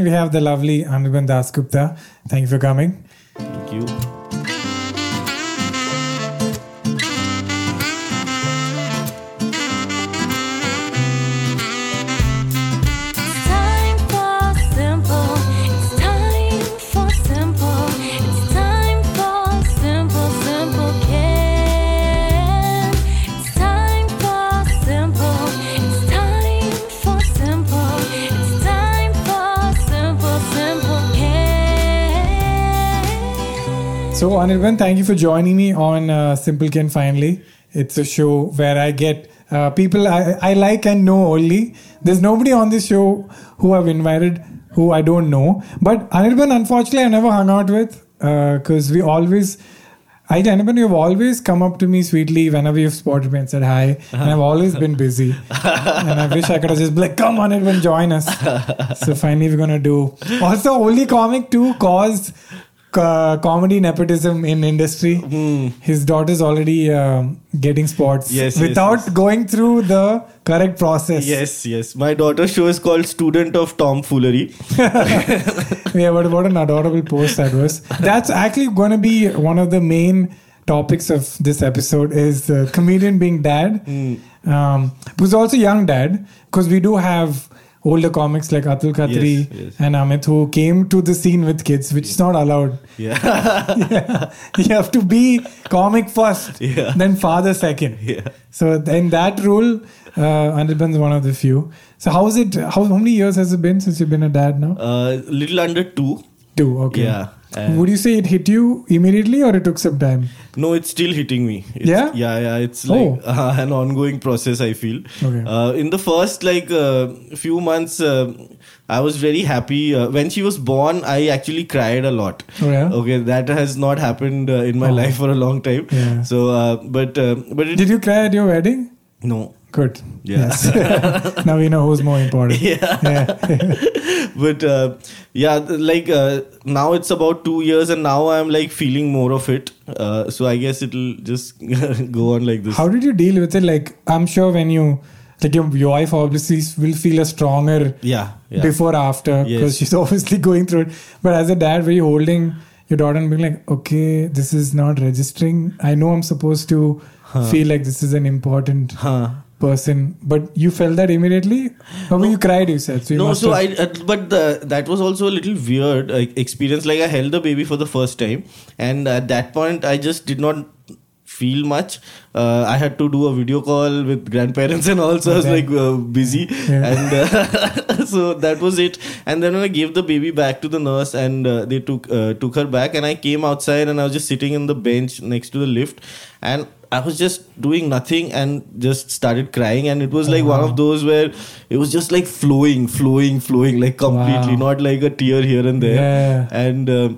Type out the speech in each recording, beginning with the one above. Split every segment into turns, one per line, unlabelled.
We have the lovely Anirban Dasgupta. Thank you for coming.
Thank you.
Anirban, thank you for joining me on uh, Simple Ken Finally. It's a show where I get uh, people I, I like and know only. There's nobody on this show who I've invited who I don't know. But Anirban, unfortunately, I never hung out with because we always. I, Anirban, you've always come up to me sweetly whenever you've spotted me and said hi. And I've always been busy. and I wish I could have just been like, come on, Anirban, join us. so finally, we're going to do. Also, only comic to cause uh, comedy nepotism in industry. His daughter's already um, getting spots
Yes, yes,
without
yes.
going through the correct process.
Yes, yes. My daughter's show is called Student of Tomfoolery.
yeah, but what an adorable post that was. That's actually going to be one of the main topics of this episode is uh, comedian being dad.
Hmm.
Um, who's also young dad because we do have older comics like Atul Khatri
Yes, yes.
and Amit who came to the scene with kids, which is not allowed.
Yeah.
yeah. You have to be comic first,
Yeah.
then father second.
yeah.
So in that rule, uh, Anirban's one of the few. So how's it? How, how many years has it been since you've been a dad now?
Uh, little under two.
Two. Okay.
Yeah. And-
Would you say it hit you immediately or it took some time?
No, it's still hitting me. It's,
Yeah?
yeah, yeah. It's like
Oh.
uh, an ongoing process. I feel.
Okay.
Uh, in the first like uh, few months, uh, I was very happy. Uh, when she was born, I actually cried a lot.
Oh, yeah?
Okay, that has not happened uh, in my
Oh.
life for a long time.
Yeah.
So, uh, but uh, but it,
Did you cry at your wedding?
no.
Good.
Yeah.
Yes. now we know who's more important.
Yeah.
Yeah.
but uh, yeah like uh, now it's about two years and now i'm like feeling more of it uh, so i guess it'll just go on like this
How did you deal with it? Like, I'm sure when you, like, your, your wife obviously will feel a stronger
yeah yeah
before after because
Yes.
she's obviously going through it. But as a dad, were you holding your daughter and being like, okay, this is not registering. I know I'm supposed to feel like this is an important
huh.
Person, but you felt that immediately? Or you cried, you said. So you
no so i uh, but the, that was also a little weird uh, experience. Like i held the baby for the first time and at that point i just did not feel much. Uh, i had to do a video call with grandparents and also i was like uh, busy.
Yeah.
and uh, so that was it. And then when i gave the baby back to the nurse and uh, they took uh, took her back and i came outside and i was just sitting in the bench next to the lift. And i was just doing nothing and just started crying and it was like one of those where it was just like flowing flowing flowing like completely
Wow.
not like a tear here and there
Yeah.
and uh,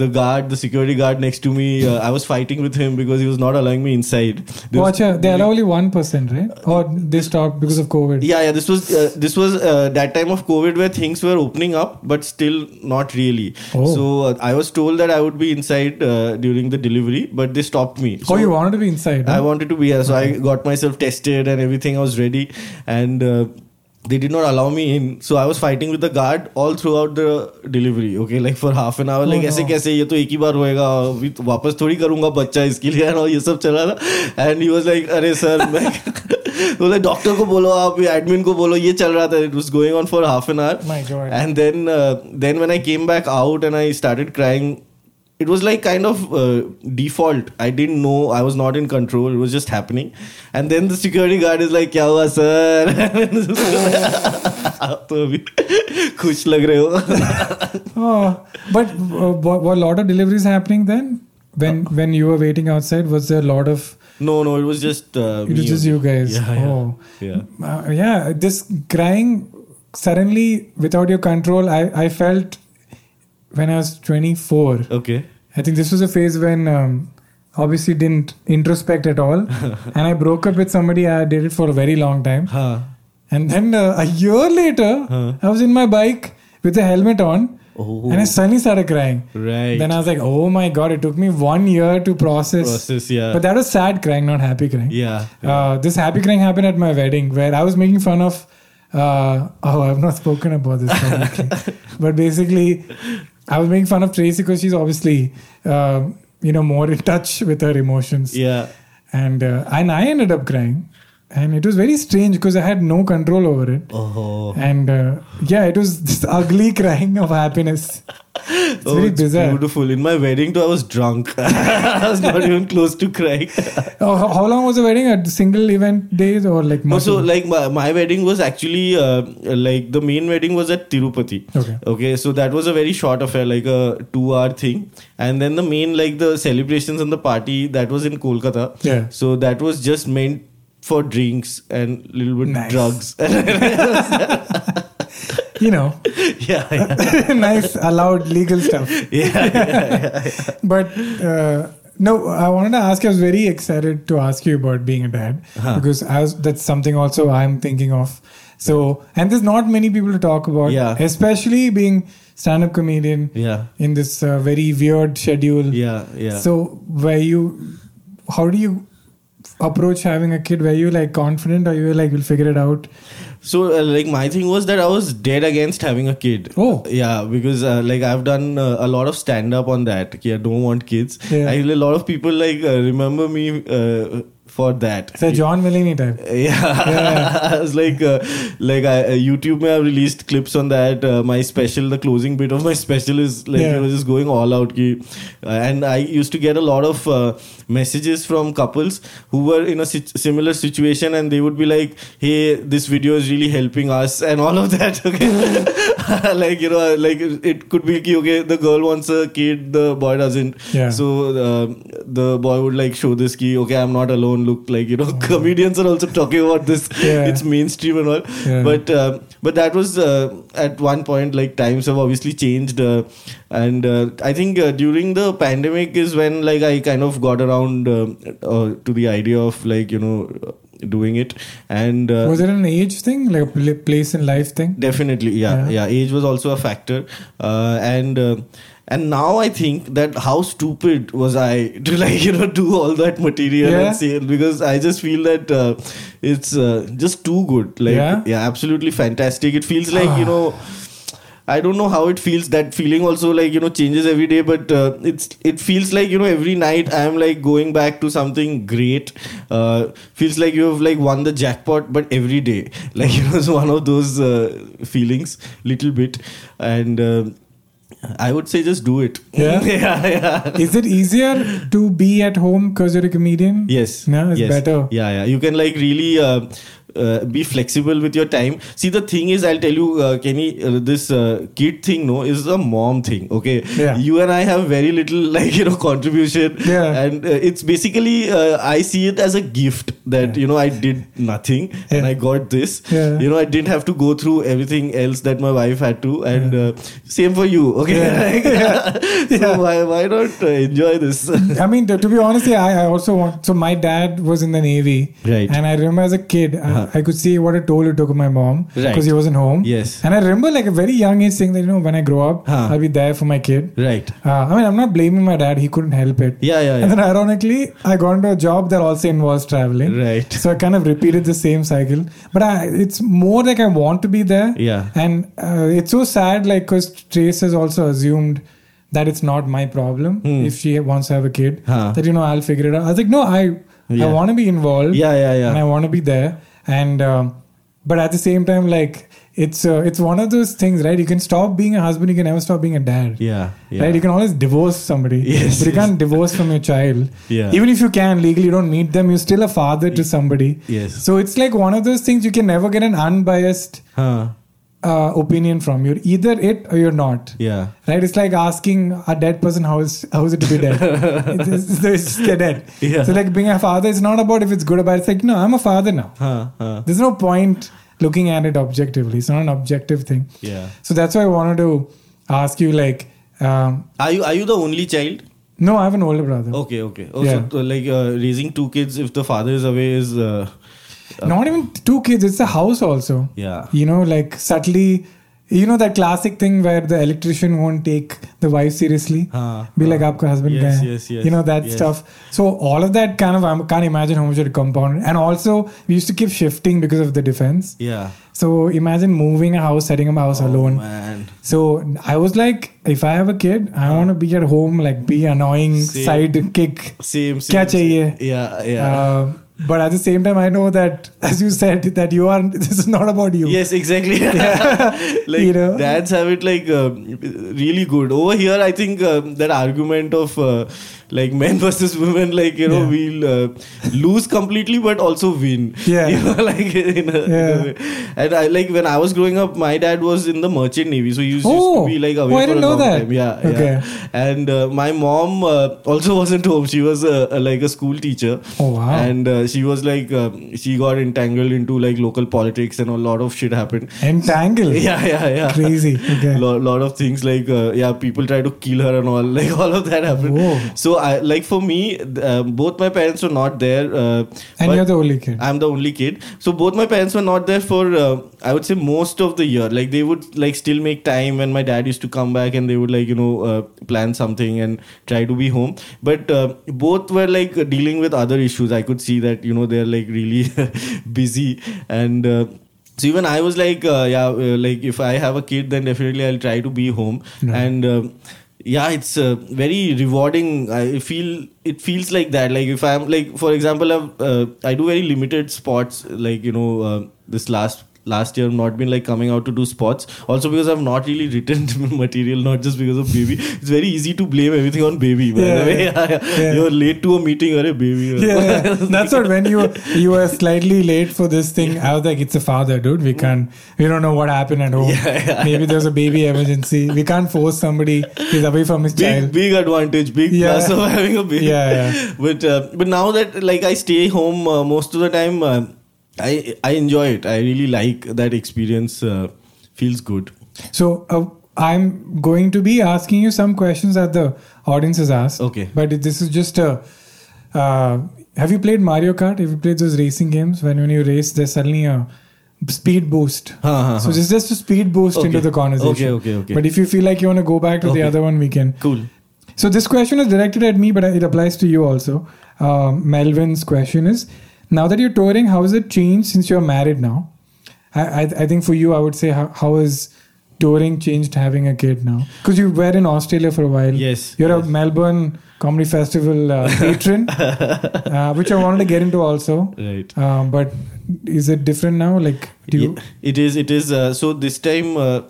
the guard the security guard next to me uh, i was fighting with him because he was not allowing me inside There was-
Watch out, they allow only 1%, right? Or they stopped because of COVID.
yeah yeah this was uh, this was uh, that time of covid where things were opening up but still not really
Oh.
so uh, i was told that i would be inside uh, during the delivery but they stopped me
oh, you wanted to be inside?
I
Huh?
wanted to be here, so I got myself tested and everything. I was ready, and uh, they did not allow me in. So I was fighting with the guard all throughout the delivery. Okay, like for half an hour.
Oh,
like
no.
ऐसे कैसे ये तो एक ही बार होएगा अभी तो वापस थोड़ी करूंगा बच्चा इसके लिए और ये सब चला था एंड ही वाज लाइक अरे सर मैं बोले डॉक्टर को बोलो आप एडमिन को बोलो ये चल रहा था it was going on for half an our
My God.
and then uh, then when i came back out and i started crying it was like kind of uh, default i didn't know i was not in control it was just happening and then the security guard is like kya hua sir आप तो अभी खुश लग रहे हो
Oh, but uh, were were a lot of deliveries happening then? When
Uh,
when you were waiting outside, was there a lot of?
no no it was just uh,
It
me
was just
only.
you guys.
yeah yeah,
Oh,
yeah.
Uh, yeah. This crying suddenly without your control. I I felt when I was 24.
okay
I think this was a phase when um, obviously didn't introspect at all, and I broke up with somebody I dated for a very long time.
huh
And then uh, a year later,
Huh.
I was in my bike with a helmet on,
Oh.
and I suddenly started crying.
right
Then I was like, oh my god, it took me one year to process.
process yeah
But that was sad crying, not happy crying.
yeah
Uh, this happy crying happened at my wedding where I was making fun of Uh, oh, I've not spoken about this publicly, but basically, I was making fun of Tracy because she's obviously, uh, you know, more in touch with her emotions.
Yeah.
And uh, and I ended up crying, and it was very strange because I had no control over it.
Oh.
And uh, yeah, it was this ugly crying of happiness. It's
oh,
very
it's
bizarre.
beautiful. In my wedding, too, I was drunk. I was not even close to crying.
Oh, how, long was the wedding? A single event days or like
No, so like my, my wedding was actually uh, like the main wedding was at Tirupati.
Okay.
Okay, so that was a very short affair, like a two-hour thing, and then the main like the celebrations and the party that was in Kolkata.
Yeah.
So that was just meant for drinks and a little bit
Nice.
drugs.
you know,
yeah, yeah,
nice allowed legal stuff.
yeah, yeah, yeah.
But uh, no, I wanted to ask. I was very excited to ask you about being a dad
Huh.
because was, that's something also I'm thinking of. So, and there's not many people to talk about,
Yeah.
especially being stand-up comedian
yeah,
in this uh, very weird schedule.
yeah, yeah.
So, were you? How do you approach having a kid? Were you like confident, or you were like, "We'll figure it out"?
So uh, like my thing was that I was dead against having a kid.
Oh.
yeah, because uh, like I've done uh, a lot of stand up on that. Okay, I don't want kids.
Yeah.
I a lot of people like uh, remember me uh, for that.
It's a John Mulaney type.
Yeah, I was like, uh, like I, uh, YouTube may have released clips on that. Uh, my special, the closing bit of my special is like
Yeah.
you know just going all out. Ki, uh, and I used to get a lot of uh, messages from couples who were in a similar situation, and they would be like, "Hey, this video is really helping us," and all of that. Okay, like you know, like it could be okay, the girl wants a kid, the boy doesn't.
Yeah.
So uh, the boy would like show this key. Okay, I'm not alone. Look, like you know, comedians are also talking about this.
Yeah.
It's mainstream and all.
Yeah.
But uh, but that was uh, at one point. Like times have obviously changed, uh, and uh, I think uh, during the pandemic is when like I kind of got around to the idea of like you know doing it and. Uh,
Was it an age thing, like a pl- place in life thing?
Definitely, yeah,
Yeah.
yeah. Age was also a factor, uh, and uh, and now I think that how stupid was I to like you know do all that material
Yeah.
and it because I just feel that uh, it's uh, just too good. Like
Yeah?
yeah, absolutely fantastic. It feels like you
Ah.
know. I don't know how it feels. That feeling also like you know changes every day, but uh, it's it feels like you know every night I am like going back to something great. Uh, feels like you have like won the jackpot, but every day, like you know, it's one of those uh, feelings, little bit, and uh, I would say just do it.
Yeah?
yeah, yeah.
Is it easier to be at home because you're a comedian?
Yes.
No, it's
yes.
better.
Yeah, yeah. You can like really uh, uh, be flexible with your time. See, the thing is, I'll tell you, uh, Kenny, uh, this uh, kid thing, no, is a mom thing. Okay.
Yeah.
You and I have very little, like you know, contribution.
Yeah.
And uh, it's basically, uh, I see it as a gift that
Yeah.
you know I did nothing and I got this.
Yeah.
You know, I didn't have to go through everything else that my wife had to, and uh, same for you. Okay.
Yeah.
so why why not uh, enjoy this?
I mean, to, to be honest, yeah, I, I also want. So my dad was in the navy,
Right.
And I remember as a kid, I- I, could see what a toll it took on my mom
Right.
because he wasn't home.
Yes.
And I remember like a very young age saying that you know when I grow up,
Huh.
I'll be there for my kid.
right.
Uh, I mean, I'm not blaming my dad; he couldn't help it.
Yeah, yeah,
And then ironically, I got into a job that also involves traveling.
Right.
So I kind of repeated the same cycle. But I, it's more like I want to be there.
Yeah.
And uh, it's so sad, like, because Trace has also assumed that it's not my problem
Hmm.
if she wants to have a kid.
Huh.
That, you know, I'll figure it out. I was like, no, I,
Yeah.
I want to be involved.
Yeah, yeah, yeah.
And I want to be there. And, um, but at the same time, like, it's uh, it's one of those things, right? You can stop being a husband, you can never stop being a dad.
Yeah, yeah.
Right? You can always divorce somebody.
Yes,
But you
yes.
can't divorce from your child.
Yeah.
Even if you can legally, you don't meet them, you're still a father to somebody.
Yes.
So it's like one of those things you can never get an unbiased
Huh.
Uh, opinion from. You're either it or you're not.
Yeah.
Right? It's like asking a dead person how is how is it to be dead? it's, it's, it's, they're dead.
Yeah.
So like being a father, it's not about if it's good or bad. It's like, no, I'm a father now.
Huh. Huh.
There's no point looking at it objectively. It's not an objective thing.
Yeah.
So that's why I wanted to ask you like, um,
Are you are you the only child?
no, I have an older brother.
Okay. Okay. Oh,
Yeah.
so, like uh, raising two kids if the father is away is. Uh, uh,
Not even two kids, it's a house also.
Yeah.
You know, like subtly, you know, that classic thing where the electrician won't take the wife seriously.
Uh,
Be uh, like, Aapka husband.
Yes, yes, yes,
You know, that
yes.
stuff. So, all of that kind of, I can't imagine how much it compounded. And also, we used to keep shifting because of the defense.
Yeah.
So, imagine moving a house, setting up a house
oh,
alone.
Man.
So, I was like, if I have a kid, I want to be at home, like, be annoying
same.
side kick.
Same, same. Kya
chahiye?
Yeah, yeah.
Uh, but at the same time, I know that, as you said, that you are. This is not about you.
Yes, exactly. like
You know?
dads have it like uh, really good. Over here, I think uh, that argument of uh, like men versus women, like you know,
Yeah.
we'll uh, lose completely, but also win.
Yeah.
you know, like in a, in a
Yeah.
way. And I like when I was growing up, my dad was in the merchant navy, so he used, used
Oh.
to be like away
Oh, I
for
didn't
a
know
long
that.
time. Yeah,
Okay.
yeah. And uh, my mom uh, also wasn't home. She was like a school teacher.
Oh, wow.
And uh, she was like uh, she got entangled into like local politics and a lot of shit happened.
entangled
Yeah, yeah, yeah.
Crazy. Okay.
Lot, lot of things like uh, yeah, people try to kill her and all. Like all of that happened.
Whoa.
So I like for me, uh, both my parents were not there. Uh,
And you're the only kid.
I'm the only kid. So both my parents were not there for uh, I would say most of the year. Like they would like still make time when my dad used to come back and they would like you know uh, plan something and try to be home. But uh, both were like dealing with other issues. I could see that you know they're like really busy and. Uh, so even I was like, uh, yeah, uh, like if I have a kid, then definitely I'll try to be home. And um yeah, it's uh, very rewarding. I feel it feels like that. Like if I'm like, for example, I've, uh, I do very limited spots. Like you know, uh, this last last year I've not been like coming out to do spots. Also because I've not really written material, not just because of baby. It's very easy to blame everything on baby. By
Yeah,
the way,
yeah.
You're late to a meeting or a baby.
yeah, yeah. that's what when you you were slightly late for this thing. I was like, it's a father, dude. We can't. We don't know what happened at home.
Yeah, yeah,
Maybe there's a baby emergency. We can't force somebody. He's away from his
big
child.
big advantage big
Yeah.
plus of having a baby
Yeah, yeah.
but uh, but now that like i stay home uh, most of the time uh, i i enjoy it i really like that experience uh, feels good
So uh, I'm going to be asking you some questions that the audience has asked.
Okay.
But this is just a. Uh, have you played Mario Kart? Have you played those racing games when when you race, there's suddenly a speed boost.
Huh, huh,
So
huh.
it's just a speed boost into the conversation.
Okay, okay, okay.
But if you feel like you want to go back to the other one, we can.
cool
So this question is directed at me, but it applies to you also. Um, Melvin's question is: Now that you're touring, how has it changed since you're married now? I, I, I think for you, I would say how, how has touring changed having a kid now? Because you were in Australia for a while.
Yes,
You're
yes.
a Melbourne Comedy Festival uh, patron, uh, which I wanted to get into also.
right
Um, but is it different now? Like?
Yeah, it is it is uh, so this time uh,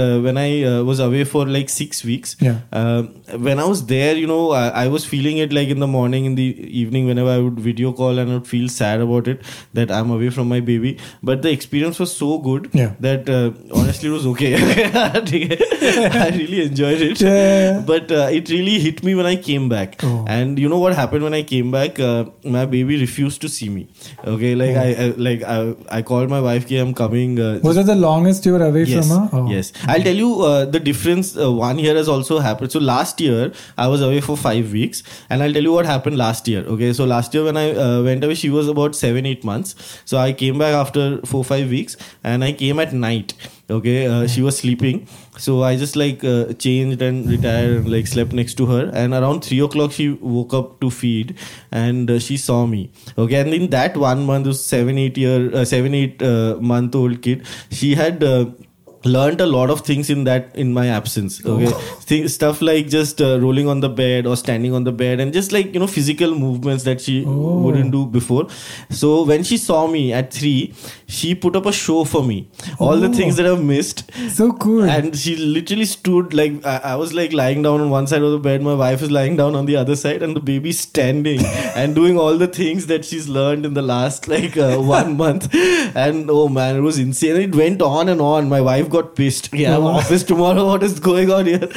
uh, when i uh, was away for like 6 weeks
Yeah.
uh, when i was there you know I, I was feeling it like in the morning in the evening whenever i would video call and i would feel sad about it that i'm away from my baby but the experience was so good
Yeah.
that uh, honestly it was okay i really enjoyed it
Yeah.
but uh, it really hit me when I came back.
Oh.
And you know what happened when I came back? Uh, my baby refused to see me. Okay, like I, I like I, I called my wife, "Ki I'm coming." Uh,
Was it the longest you were away
yes,
from her? Oh.
yes. I'll tell you uh, the difference. Uh, one year has also happened. So last year I was away for five weeks, and I'll tell you what happened last year. Okay, so last year when I uh, went away, she was about seven, eight months. So I came back after four, five weeks, and I came at night. Okay, uh, she was sleeping, so I just like uh, changed and retired, and, like slept next to her. And around three o'clock, she woke up to feed, and uh, she saw me. Okay, and in that one month, this seven, eight year, uh, seven, eight uh, month old kid, she had. Learned a lot of things in that in my absence okay? Thi- stuff like just uh, rolling on the bed or standing on the bed and just like you know physical movements that she
Oh.
wouldn't do before. So when she saw me at 3 she put up a show for me. All the
Oh.
things that i've missed.
So cool.
and she literally stood like I, I was like lying down on one side of the bed my wife is lying down on the other side and the baby standing and doing all the things that she's learned in the last like uh, one month. And oh man it was insane. It went on and on. My wife got pissed. Yeah I'm office tomorrow what is going on here?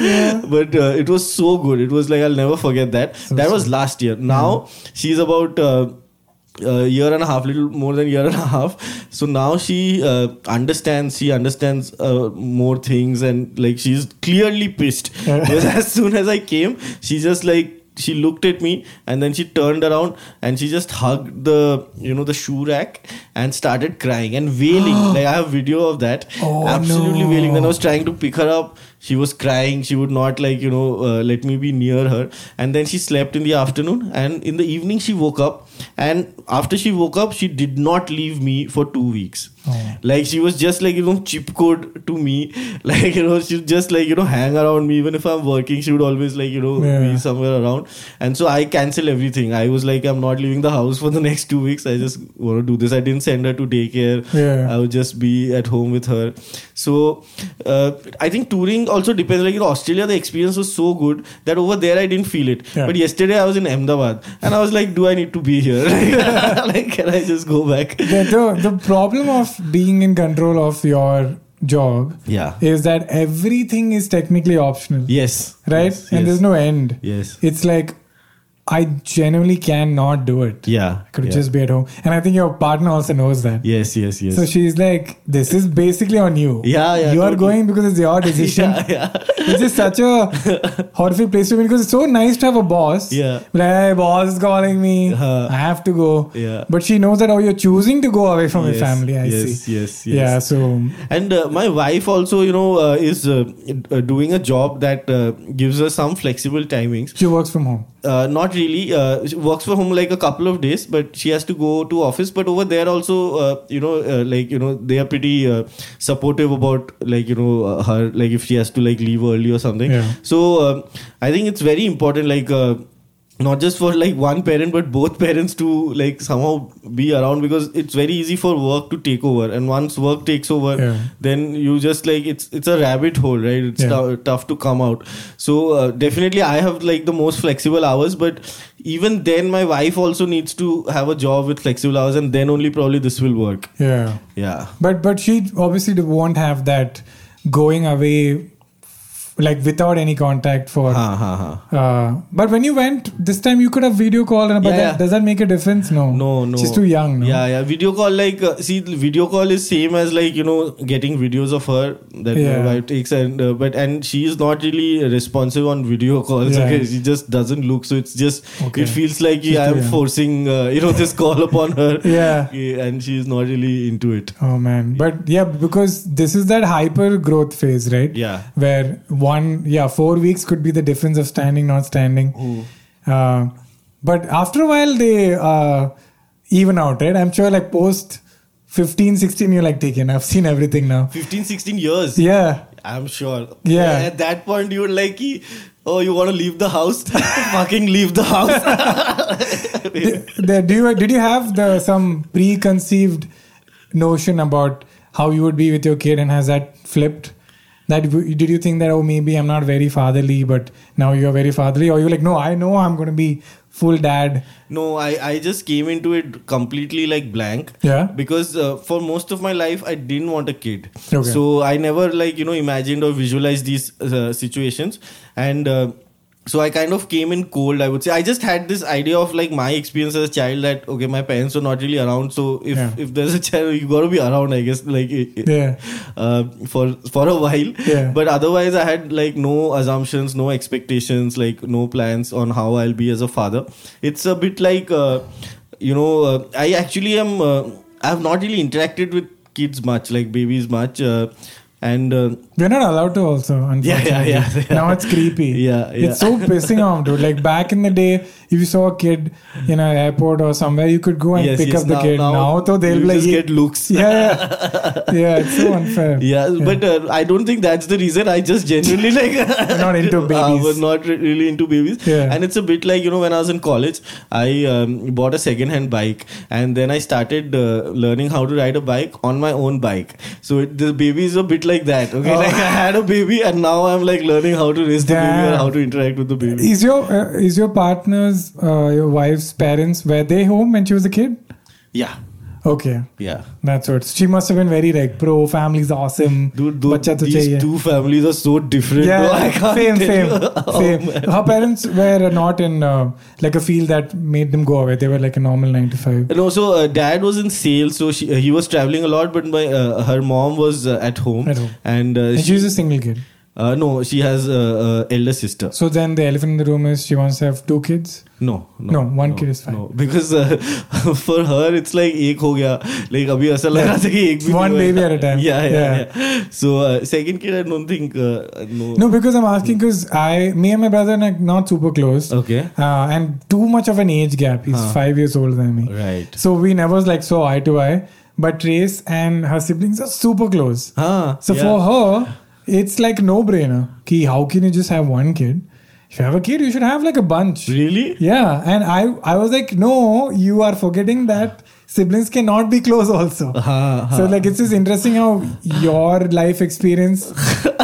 But uh, it was so good. It was like i'll never forget that. That was last year. Now she's about uh, a year and a half, little more than year and a half. So now she uh, understands. She understands uh, more things, and like she's clearly pissed. because as soon as I came, she just like she looked at me and then she turned around and she just hugged the you know the shoe rack and started crying and wailing. Like i have video of that.
Oh,
absolutely
no.
wailing. Then i was trying to pick her up she was crying. She would not like you know uh, let me be near her. And then she slept in the afternoon. And in the evening she woke up. And after she woke up she did not leave me for 2 weeks.
Oh.
like she was just like you know chip code to me. Like you know she just like you know hang around me. Even if i'm working she would always like you know
Yeah.
be somewhere around. And so i cancel everything. I was like i'm not leaving the house for the next two weeks. I just want to do this. I didn't send her to daycare.
Yeah.
i would just be at home with her. So uh, i think touring also depends. Like in australia the experience was so good that over there i didn't feel it.
Yeah.
but yesterday i was in ahmedabad and i was like do i need to be here? Like can i just go back?
The, the the problem of being in control of your job
yeah.
is that everything is technically optional,
yes.
Right?
yes,
and
yes.
there's no end.
yes.
It's like I genuinely cannot do it.
yeah
I could
yeah.
just be at home, and I think your partner also knows that.
yes yes yes
So she's like, "This is basically on you.
Yeah, yeah,
You are going because it's your decision.
yeah yeah
just such a horrific place to be because it's so nice to have a boss.
Yeah.
Like, hey, boss is calling me.
Uh-huh.
I have to go.
Yeah.
But she knows that oh, you're choosing to go away from
yes,
your family. I
yes,
see.
Yes, yes,
Yeah. So
And uh, my wife also, you know, uh, is uh, uh, doing a job that uh, gives her some flexible timings.
she works from home.
Uh, not really. Uh, she works for home like a couple of days, but she has to go to office. But over there also, uh, you know, uh, like you know, they are pretty uh, supportive about like you know uh, her like if she has to like leave early or something.
Yeah.
So um, I think it's very important, like. Not just for like one parent but both parents to like somehow be around because it's very easy for work to take over and once work takes over
Yeah.
then you just like it's it's a rabbit hole right it's
Yeah.
tou- tough to come out so uh, definitely i have like the most flexible hours but even then my wife also needs to have a job with flexible hours and then only probably this will work
Yeah.
yeah
But but she obviously won't have that going away like without any contact for.
ha ha ha
Uh, but when you went this time, you could have video call. And, but
Yeah,
that,
yeah.
does that make a difference? No.
no no
She's too young. No?
yeah yeah video call like uh, see video call is same as like you know getting videos of her that
Yeah.
my wife takes and uh, but and she is not really responsive on video calls
Yeah.
okay she just doesn't look so it's just
Okay.
it feels like
She's I'm
forcing uh, you know this call upon her
Yeah.
Yeah, and she's not really into it
Oh man, but yeah, because this is that hyper growth phase, right?
yeah
Where one, yeah, four weeks could be the difference of standing, not standing. Uh, but after a while, they uh, even out, right? I'm sure, like post 15, 16, you're like taken. I've seen everything now.
15 16 years
Yeah,
i'm sure
Yeah.
at that point you were like oh you want to leave the house fucking leave the house
do you did you have the some preconceived notion about how you would be with your kid, and has that flipped? That did you think that oh maybe I'm not very fatherly, but now you're very fatherly, or you're like no I know I'm going to be full dad.
No, I, I just came into it completely like blank.
Yeah.
Because uh, for most of my life, I didn't want a kid.
Okay.
So I never like, you know, imagined or visualized these uh, situations. And uh, so I kind of came in cold, I would say. I just had this idea of like my experience as a child that, okay, my parents were not really around. So if,
Yeah.
if there's a child, you got to be around, I guess, like
Yeah.
uh, for, for a while.
Yeah.
But otherwise, I had like no assumptions, no expectations, like no plans on how I'll be as a father. It's a bit like, uh, you know, uh, I actually am, uh, I have not really interacted with kids much, like babies much. And uh,
We're not allowed to also. Unfortunately.
Yeah, yeah, yeah, yeah.
Now it's creepy.
Yeah, yeah.
It's so pissing off, dude. Like back in the day, if you saw a kid in an airport or somewhere, you could go and
yes,
pick
yes,
up the kid. Now, though they'll like,
get looks.
yeah, yeah, yeah. It's so unfair.
Yeah, but uh, I don't think that's the reason. I just genuinely like
not into babies.
I was not re- really into babies.
Yeah.
And it's a bit like you know when I was in college, I um, bought a second-hand bike, and then I started uh, learning how to ride a bike on my own bike. So it, the baby is a bit like that. Okay,
Oh.
like I had a baby, and now I'm like learning how to raise the baby
Damn.
and how to interact with the baby.
Is your uh, is your partner's uh, your wife's parents were they home when she was a kid?
Yeah,
Okay,
yeah.
that's what she must have been very like pro family's awesome.
Dude,
to
these
chahiye.
two families are so different.
yeah,
though. I can't
same, same.
Oh,
same.
man.
Her parents were not in uh, like a field that made them go away. They were like a normal nine to five.
And also, uh, dad was in sales, so she, uh, he was traveling a lot. But my uh, her mom was uh, at home,
At home.
and, uh,
And
she-
she's a single kid.
Uh, no, she has a uh, elder sister.
So then the elephant in the room is she wants to have two kids.
No, no,
No, one kid is fine.
No, because uh, for her it's like एक हो गया. Like अभी ऐसा लग रहा था कि एक भी
One
नहीं
baby
हुआ.
at a time.
Yeah, yeah,
Yeah.
yeah. So uh, second kid, I don't think uh, no.
No, because I'm asking because I, me and my brother are like not super close.
Okay.
Uh, and too much of an age gap. He's
Huh.
five years older than me.
Right.
So we never like saw eye to eye. But Trace and her siblings are super close.
Huh.
So
yeah.
for her, it's like no brainer. Ki, how can you just have one kid? If you have a kid, you should have like a bunch.
Really?
Yeah, and I I was like, no, you are forgetting that siblings cannot be close also.
Huh,
So like it's just interesting how your life experience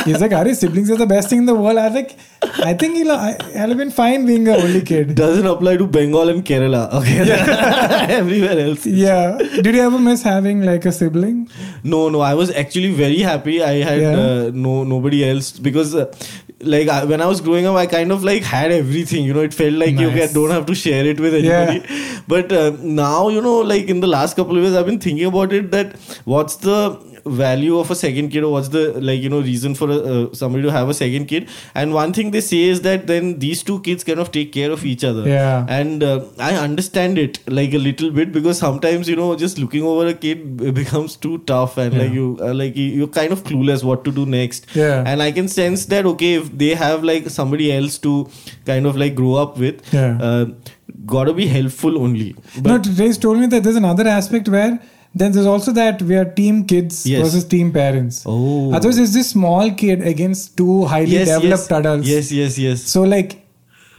is like, Are siblings are the best thing in the world. I was like, I think you'll, I, I'll have been fine being a only kid.
doesn't apply to Bengal and Kerala. Okay. Everywhere else.
Yeah. Did you ever miss having like a sibling?
No, no. I was actually very happy. I had
Yeah.
uh, no nobody else because. Uh, like I, when I was growing up, I kind of like had everything. You know, it felt like you
Nice.
okay, don't have to share it with
Yeah.
anybody. But uh, now, you know, like in the last couple of years, I've been thinking about it. That what's the value of a second kid, or what's the like you know reason for a, uh, somebody to have a second kid? And one thing they say is that then these two kids kind of take care of each other.
Yeah.
And uh, I understand it like a little bit because sometimes you know just looking over a kid becomes too tough and like you uh, like you- you're kind of clueless what to do next.
Yeah.
And I can sense that okay if they have like somebody else to kind of like grow up with.
Yeah.
Uh, gotta be helpful only.
no, Trace told me that there's another aspect where then there's also that we are team kids
Yes.
versus team parents.
Oh.
Otherwise, it's this small kid against two highly
yes,
developed
yes,
adults.
Yes, yes, yes.
So like,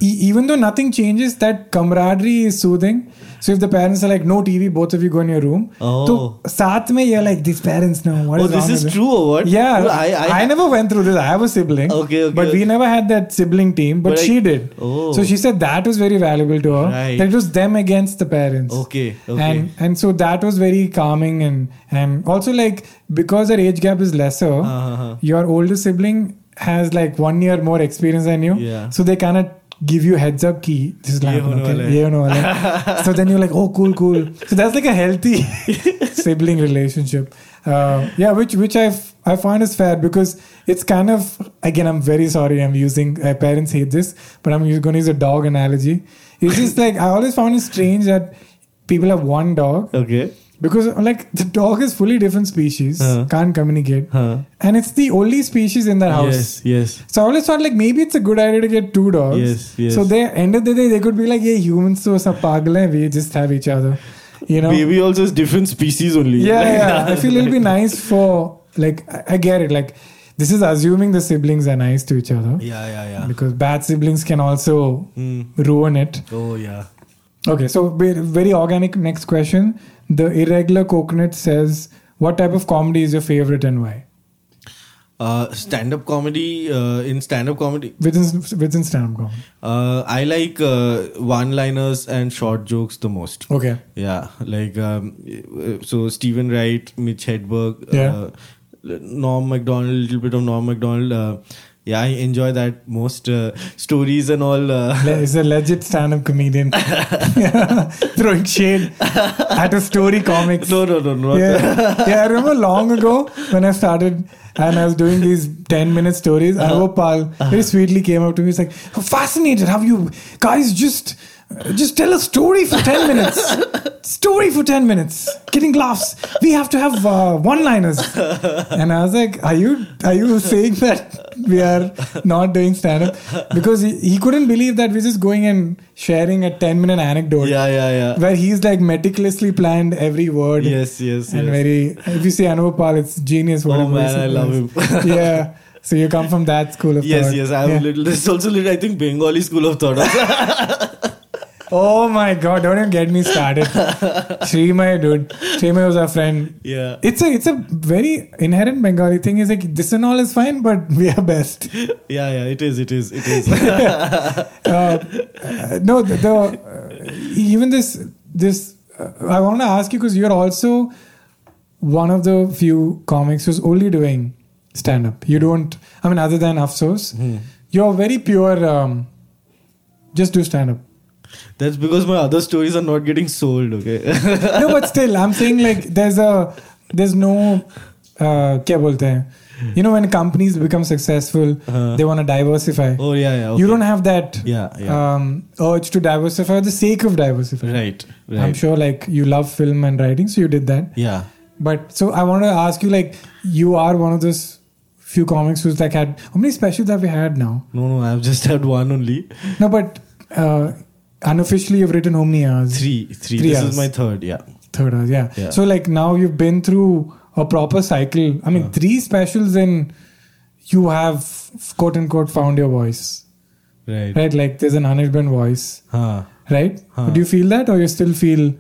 even though nothing changes, that camaraderie is soothing. So if the parents are like, no TV, both of you go in your room.
Oh.
So you're like, these parents know what
oh,
is
this is
with?
true or what?
Yeah. I,
I, I,
never went through this. I have a sibling.
Okay, okay
But
okay.
we never had that sibling team, but,
but
she I, did.
Oh.
So she said that was very valuable to her.
Right.
That it was them against the parents.
Okay. okay.
And and so that was very calming and and also like because our age gap is lesser,
uh-huh, uh-huh.
your older sibling has like one year more experience than you.
Yeah.
So they cannot give you heads up key. this is
going
Okay, so then you're like oh cool cool. So that's like a healthy sibling relationship. Uh, yeah which which i i find is fair because it's kind of again i'm very sorry i'm using uh, parents hate this but i'm going to use a dog analogy. It's just like i always found it strange that people have one dog.
Okay
because like the dog is fully different species,
Huh.
can't communicate,
Huh.
and it's the only species in that house.
Yes, yes.
So I always thought like maybe it's a good idea to get two dogs.
Yes, yes.
So they end of the day they could be like, yeah, humans so sab pagal hai, we just have each other. You know?
Baby also is different species only.
Yeah, yeah. I feel it'll be nice for like I, I get it. Like this is assuming the siblings are nice to each other.
Yeah, yeah, yeah.
Because bad siblings can also
Mm.
ruin it.
Oh, yeah.
Okay, so very organic next question. The irregular coconut says, What type of comedy is your favorite and why?
Uh, stand-up comedy. Uh, in stand-up comedy,
Within within stand-up comedy.
uh, I like uh, one-liners and short jokes the most.
Okay.
Yeah, like um, uh, so Steven Wright, Mitch Hedberg,
Yeah.
uh, Norm Macdonald, a little bit of Norm Macdonald. Yeah, I enjoy that most uh, stories and all. Uh,
He's a legit stand-up comedian. Throwing shade at a story comics.
no, no, no, no.
yeah. yeah, I remember long ago when I started and I was doing these 10 minute stories.
Uh-huh.
Anupal very sweetly came up to me. He's like, fascinated how you guys just just tell a story for 10 minutes. story for 10 minutes. Getting laughs. We have to have uh, one liners. And I was like, Are you are you saying that we are not doing stand up? Because he, he couldn't believe that we're just going and sharing a 10 minute anecdote
Yeah, yeah, yeah.
where he's like meticulously planned every word
Yes, yes,
and
yes.
very if you see Anupal it's genius
Oh, man, I love him.
yeah so you come from that school of
Yes,
thought
yes. Yes. I have
Yeah.
a little. This also little. I think Bengali school of thought.
oh my god don't even get me started Srimay dude Srimay was our friend
yeah.
it's a it's a very inherent Bengali thing is like this and all is fine but we are best
Yeah, yeah. It is. It is. It is.
uh, uh, no the, the uh, even this this uh, I want to ask you because you're also one of the few comics who's only doing stand up. You don't. I mean, other than Afsos, you're very pure. Um, just do stand up.
That's because my other stories are not getting sold. Okay.
no, but still, I'm saying like there's a there's no uh, क्या बोलते हैं you know when companies become successful,
Uh-huh.
they want to diversify.
Oh yeah, yeah.
You
okay.
don't have that
Yeah, yeah.
Um, urge to diversify for the sake of diversifying.
right, right.
I'm sure like you love film and writing, so you did that.
Yeah.
But so I want to ask you, like, you are one of those few comics who's like had how many specials have we had now?
No, no. I've just had one only.
No, but uh, unofficially you've written how many hours?
Three, three.
Three
this
hours.
is my third. Yeah.
Third hours, yeah.
Yeah.
So like now you've been through a proper cycle. I mean, three specials and you have quote unquote found your voice,
Right.
right? Like there's an Anirban voice,
Huh.
right?
Huh.
Do you feel that, or you still feel?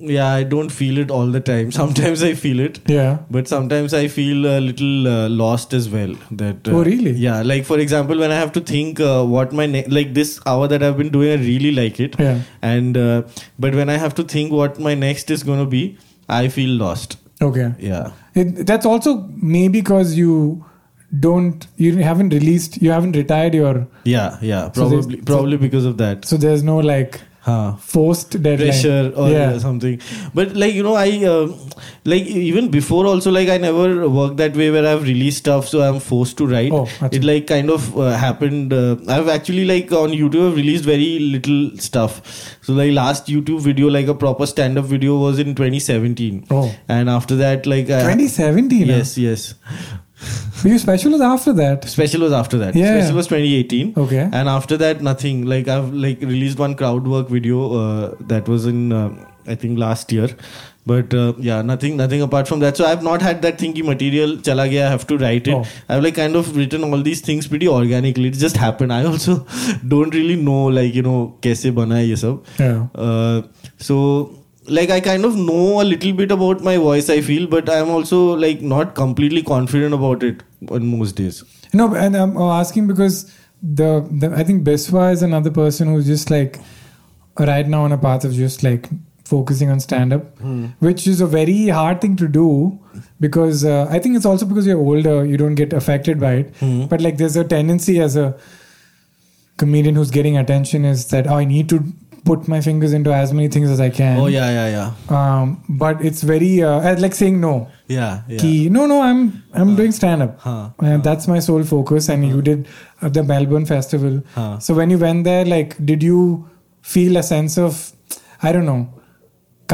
Yeah, I don't feel it all the time. Sometimes I feel it.
Yeah.
But sometimes I feel a little uh, lost as well. That uh,
Oh, really?
Yeah, like for example, when I have to think uh, what my ne- like this hour that I've been doing, I really like it.
Yeah.
And uh, but when I have to think what my next is gonna be, I feel lost.
Okay.
Yeah.
It, that's also maybe because you don't, you haven't released, you haven't retired your,
Yeah, yeah.
So
Probably, probably because of that.
so there's no like
Huh.
forced deadline.
pressure or
yeah.
something but like you know i uh, like even before also like i never worked that way where i've released stuff so i'm forced to write
Oh,
it like kind of uh, happened uh, i've actually like on youtube i've released very little stuff so like last youtube video like a proper stand-up video was in 2017
Oh.
and after that like
2017. huh?
yes yes
Your special was after that.
special was after that
Yeah.
special was 2018
Okay.
and after that nothing like i've like released one crowd work video uh, that was in uh, i think last year but uh, yeah nothing nothing apart from that so i've not had that thingy material chala gaya i have to write it
Oh.
i've like kind of written all these things pretty organically it just happened i also don't really know like you know kaise bana hai ye sab
Yeah.
uh, so like i kind of know a little bit about my voice i feel but i'm also like not completely confident about it on most days.
No, and I'm asking because the, the I think Biswa is another person who's just like right now on a path of just like focusing on stand up, which is a very hard thing to do because uh, I think it's also because you're older, you don't get affected by it. But like there's a tendency as a comedian who's getting attention is that oh, I need to put my fingers into as many things as I can.
oh yeah yeah yeah
Um, but it's very uh, like saying no.
yeah yeah
Ki, no, no, I'm I'm doing stand up.
Huh.
And that's my sole focus. And you did uh, the Melbourne Festival.
Huh.
So when you went there, like, did you feel a sense of, I don't know,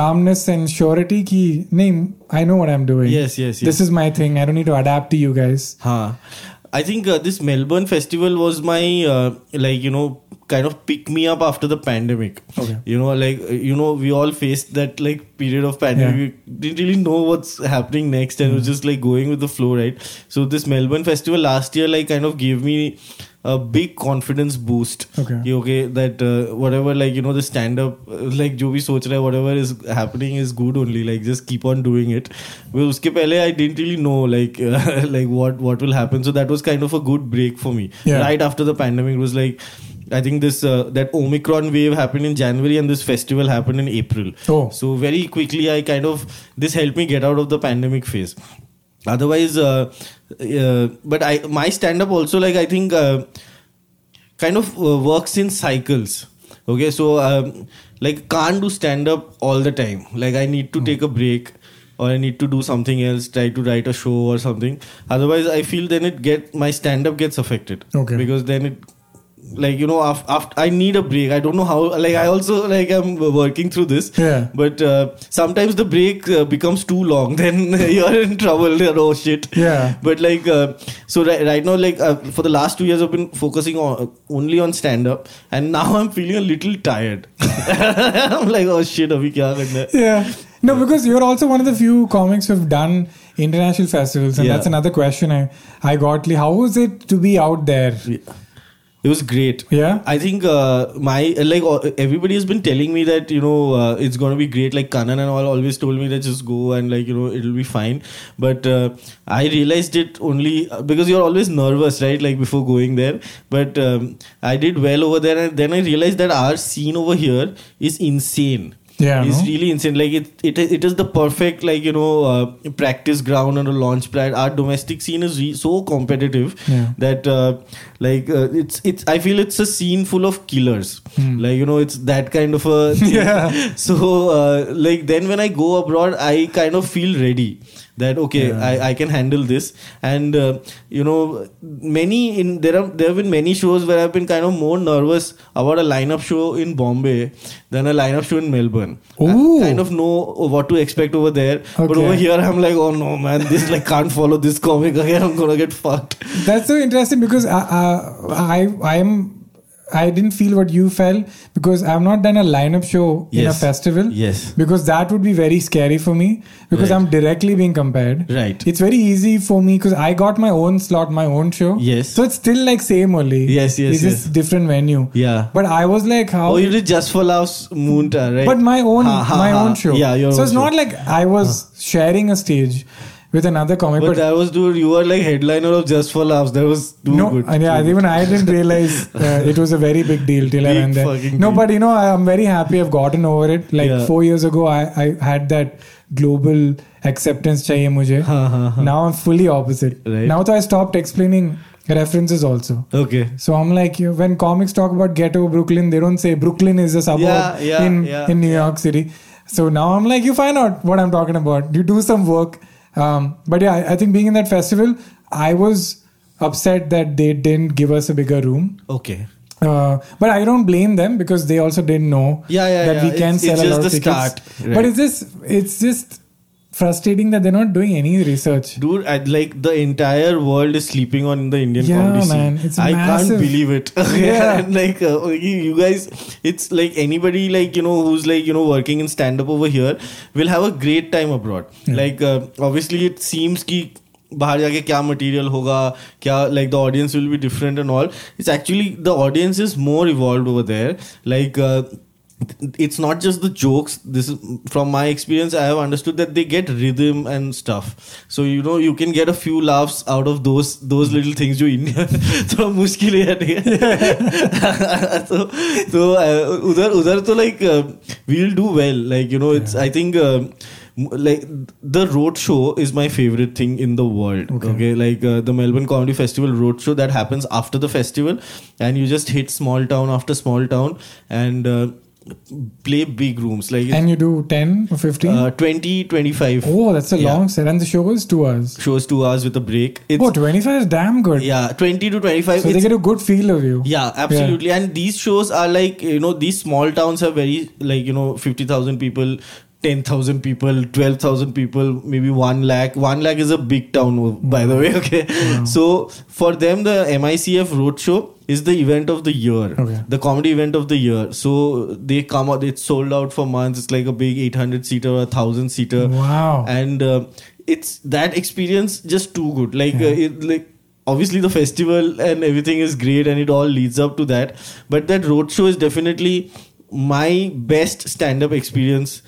calmness and surety? Ki, name, I know what I'm doing.
Yes, yes,
This is my thing. I don't need to adapt to you guys.
Huh. I think uh, this Melbourne festival was my uh, like you know kind of pick me up after the pandemic.
Okay.
You know, like uh, you know, we all faced that like period of pandemic.
Yeah.
We didn't really know what's happening next, and it was just like going with the flow, right? So this Melbourne festival last year like kind of gave me a big confidence boost
okay
okay that uh, whatever like you know the stand up like jo bhi soch raha whatever is happening is good only like just keep on doing it well uske pehle i didn't really know like uh, like what what will happen so that was kind of a good break for me
yeah.
right after the pandemic was like I think this uh, that Omicron wave happened in January and this festival happened in April.
Oh.
So very quickly I kind of this helped me get out of the pandemic phase. Otherwise, uh, uh, but i my stand up also like i think uh, kind of uh, works in cycles. Okay so um, like can't do stand up all the time. Like i need to take a break or i need to do something else try to write a show or something. Otherwise i feel then it get my stand up gets affected.
Okay.
because then it like you know after, after i need a break i don't know how like i also like i'm working through this
Yeah.
but uh, sometimes the break uh, becomes too long then you're in trouble oh shit
Yeah.
but like uh, so right, right now like uh, for the last two years i've been focusing on only on stand up and now i'm feeling a little tired i'm like oh shit abhi kya karna?
Yeah. No, because you're also one of the few comics who've done international festivals. And
Yeah.
that's another question I, I got. Lee. How was it to be out there?
It was great
Yeah.
I think uh, my like uh, everybody has been telling me that you know uh, it's gonna be great. Like Kanan and all always told me that just go and like you know it'll be fine. But uh, I realized it only uh, because you're always nervous, right? Like before going there. But um, I did well over there, and then I realized that our scene over here is insane.
Yeah,
it's
no?
really insane. Like it, it, it is the perfect like you know uh, practice ground and a launch pad. Our domestic scene is re- so competitive
Yeah.
that uh, like uh, it's it's i feel it's a scene full of killers
Hmm.
like you know it's that kind of a thing.
Yeah.
so uh, like then when i go abroad i kind of feel ready that okay
Yeah.
I, I can handle this and uh, you know many in there are there have been many shows where i've been kind of more nervous about a lineup show in bombay than a lineup show in melbourne
Ooh.
i kind of know what to expect over there but over here i'm like oh no man this like can't follow this comic again i'm gonna get fucked
That's so interesting because I, uh, I I am I didn't feel what you felt because I've not done a lineup show in a festival.
Yes.
Because that would be very scary for me because
Right.
I'm directly being compared.
Right.
It's very easy for me because I got my own slot, my own show.
Yes.
So it's still like same only.
Yes, yes,
It's just different venue.
Yeah.
But I was like, how?
oh you did just for laughs Montreal right
but my own
Ha, ha,
my
ha.
own show.
yeah your
so it's
show.
not like I was sharing a stage with another comic.
but,
But,
that was dude you were like headliner of just for laughs that was too
no,
good
and yeah,
Too
even I didn't realize uh, it was a very big deal till I
Big
went there. No,
deal.
but you know, I- I'm very happy I've gotten over it. Like
Yeah.
four years ago, I, I had that global acceptance chahiye mujhe.
Ha, ha, ha.
Now I'm fully opposite.
Right.
Now though I stopped explaining references also.
okay
So I'm like, you when comics talk about ghetto Brooklyn, they don't say Brooklyn is a suburb
Yeah, yeah,
in
yeah,
in New York City. So now I'm like, you find out what I'm talking about. You do some work. Um, but yeah, I, I think being in that festival, I was upset that they didn't give us a bigger room.
okay
Uh, but I don't blame them because they also didn't know
Yeah, yeah,
that
yeah.
we can
It's-
sell
it's
a lot of tickets.
start, right.
But it's just it's just frustrating that they're not doing any research.
Dude, I, like the entire world is sleeping on the Indian
Yeah,
comedy scene.
man, it's
I
massive.
can't believe it.
Yeah.
and like uh, you, you guys, it's like anybody like you know who's like you know working in stand up over here will have a great time abroad. Like uh, obviously it seems कि बाहर जाके क्या material होगा क्या like the audience will be different and all it's actually the audience is more evolved over there like uh, it's not just the jokes this is from my experience i have understood that they get rhythm and stuff so you know you can get a few laughs out of those those little things जो India थोड़ा मुश्किल है ठीक है so so uh, उधर उधर तो like uh, we'll do well like you know it's i think uh, m- like the road show is my favorite thing in the world
Okay.
okay, like uh, the melbourne comedy festival road show that happens after the festival and you just hit small town after small town and uh, play big rooms like
And you do 10 or 15?
uh, 20 25
oh, that's a
yeah.
long set. And the show is two hours.
shows two hours with a break it's
Oh, 25 is damn good.
yeah 20 to 25
So they get a good feel of you.
yeah absolutely and these shows are like you know these small towns are very like you know 50000 people 10000 people 12000 people maybe 1 lakh. 1 lakh is a big town by the way okay? So for them the micf roadshow is the event of the year.
Okay.
the comedy event of the year. So they come out it's sold out for months. It's like a big 800 seater or 1000 seater.
Wow.
and uh, it's that experience just too good. Like uh, it, like obviously the festival and everything is great and it all leads up to that. But that roadshow is definitely my best stand-up experience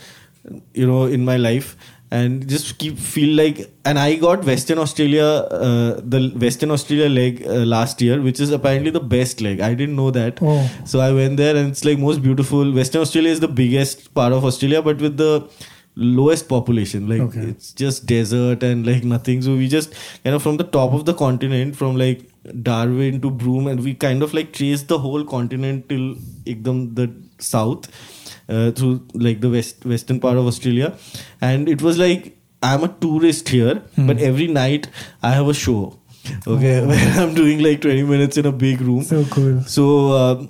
you know in my life and just keep feel like and i got western australia uh, the western australia leg uh, last year which is apparently the best leg i didn't know that
Oh.
so I went there and it's like most beautiful. Western Australia is the biggest part of Australia, but with the lowest population. Like
Okay.
it's just desert and like nothing. So we just kind of from the top of the continent, from like Darwin to Broome, and we kind of like traced the whole continent till ekdam the south uh, through like the west western part of Australia, and it was like I'm a tourist here,
Hmm.
but every night I have a show. Okay, where I'm doing like 20 minutes in a big room.
So cool.
So, um,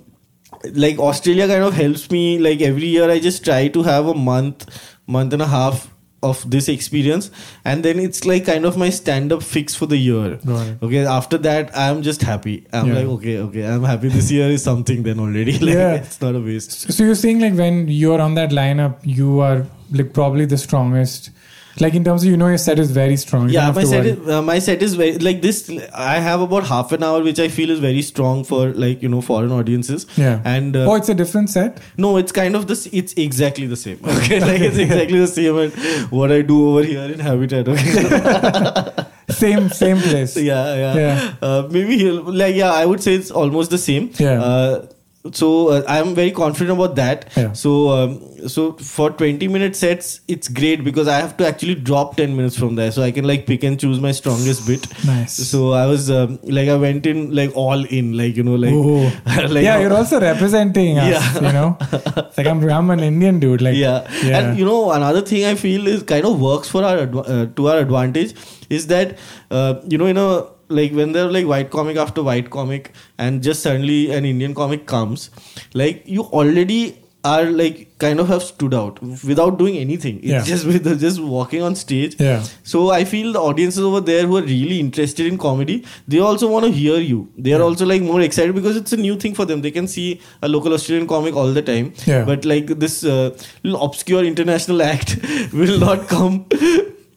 like Australia kind of helps me. Like every year, I just try to have a month, month and a half of this experience, and then it's like kind of my stand-up fix for the year.
It.
Okay, after that, I'm just happy. I'm
Yeah.
like, okay, okay, I'm happy. This year is something then already. Like
Yeah.
it's not a waste.
So you're saying like when you're on that lineup, you are like probably the strongest. Like in terms of you know your set is very strong. You
yeah my set is uh, my set is very like this i have about half an hour which i feel is very strong for like you know foreign audiences
Yeah.
and uh,
oh, it's a different set.
No, it's kind of this. It's exactly the same. Okay, like it's exactly the same. And what I do over here in Habitat. Okay.
Same same place.
yeah, yeah.
Yeah.
Uh, maybe he'll like yeah. I would say it's almost the same.
Yeah.
So uh, I am very confident about that.
Yeah.
So um, so for 20 minute sets, it's great because I have to actually drop 10 minutes from there, so I can like pick and choose my strongest bit.
Nice.
So I was um, like I went in like all in, like you know, like,
Oh.
like
yeah, you're also representing us,
Yeah.
you know. It's like I'm, I'm an Indian dude. Like,
yeah.
yeah.
and you know another thing i feel is kind of works for our uh, to our advantage is that uh, you know you know like when there's like white comic after white comic and just suddenly an indian comic comes like you already are like kind of have stood out without doing anything. It's
Yeah.
just with just walking on stage.
Yeah.
so i feel the audiences over there who are really interested in comedy they also want to hear you. They are also like more excited because it's a new thing for them. They can see a local australian comic all the time.
Yeah.
but like this uh, obscure international act will not come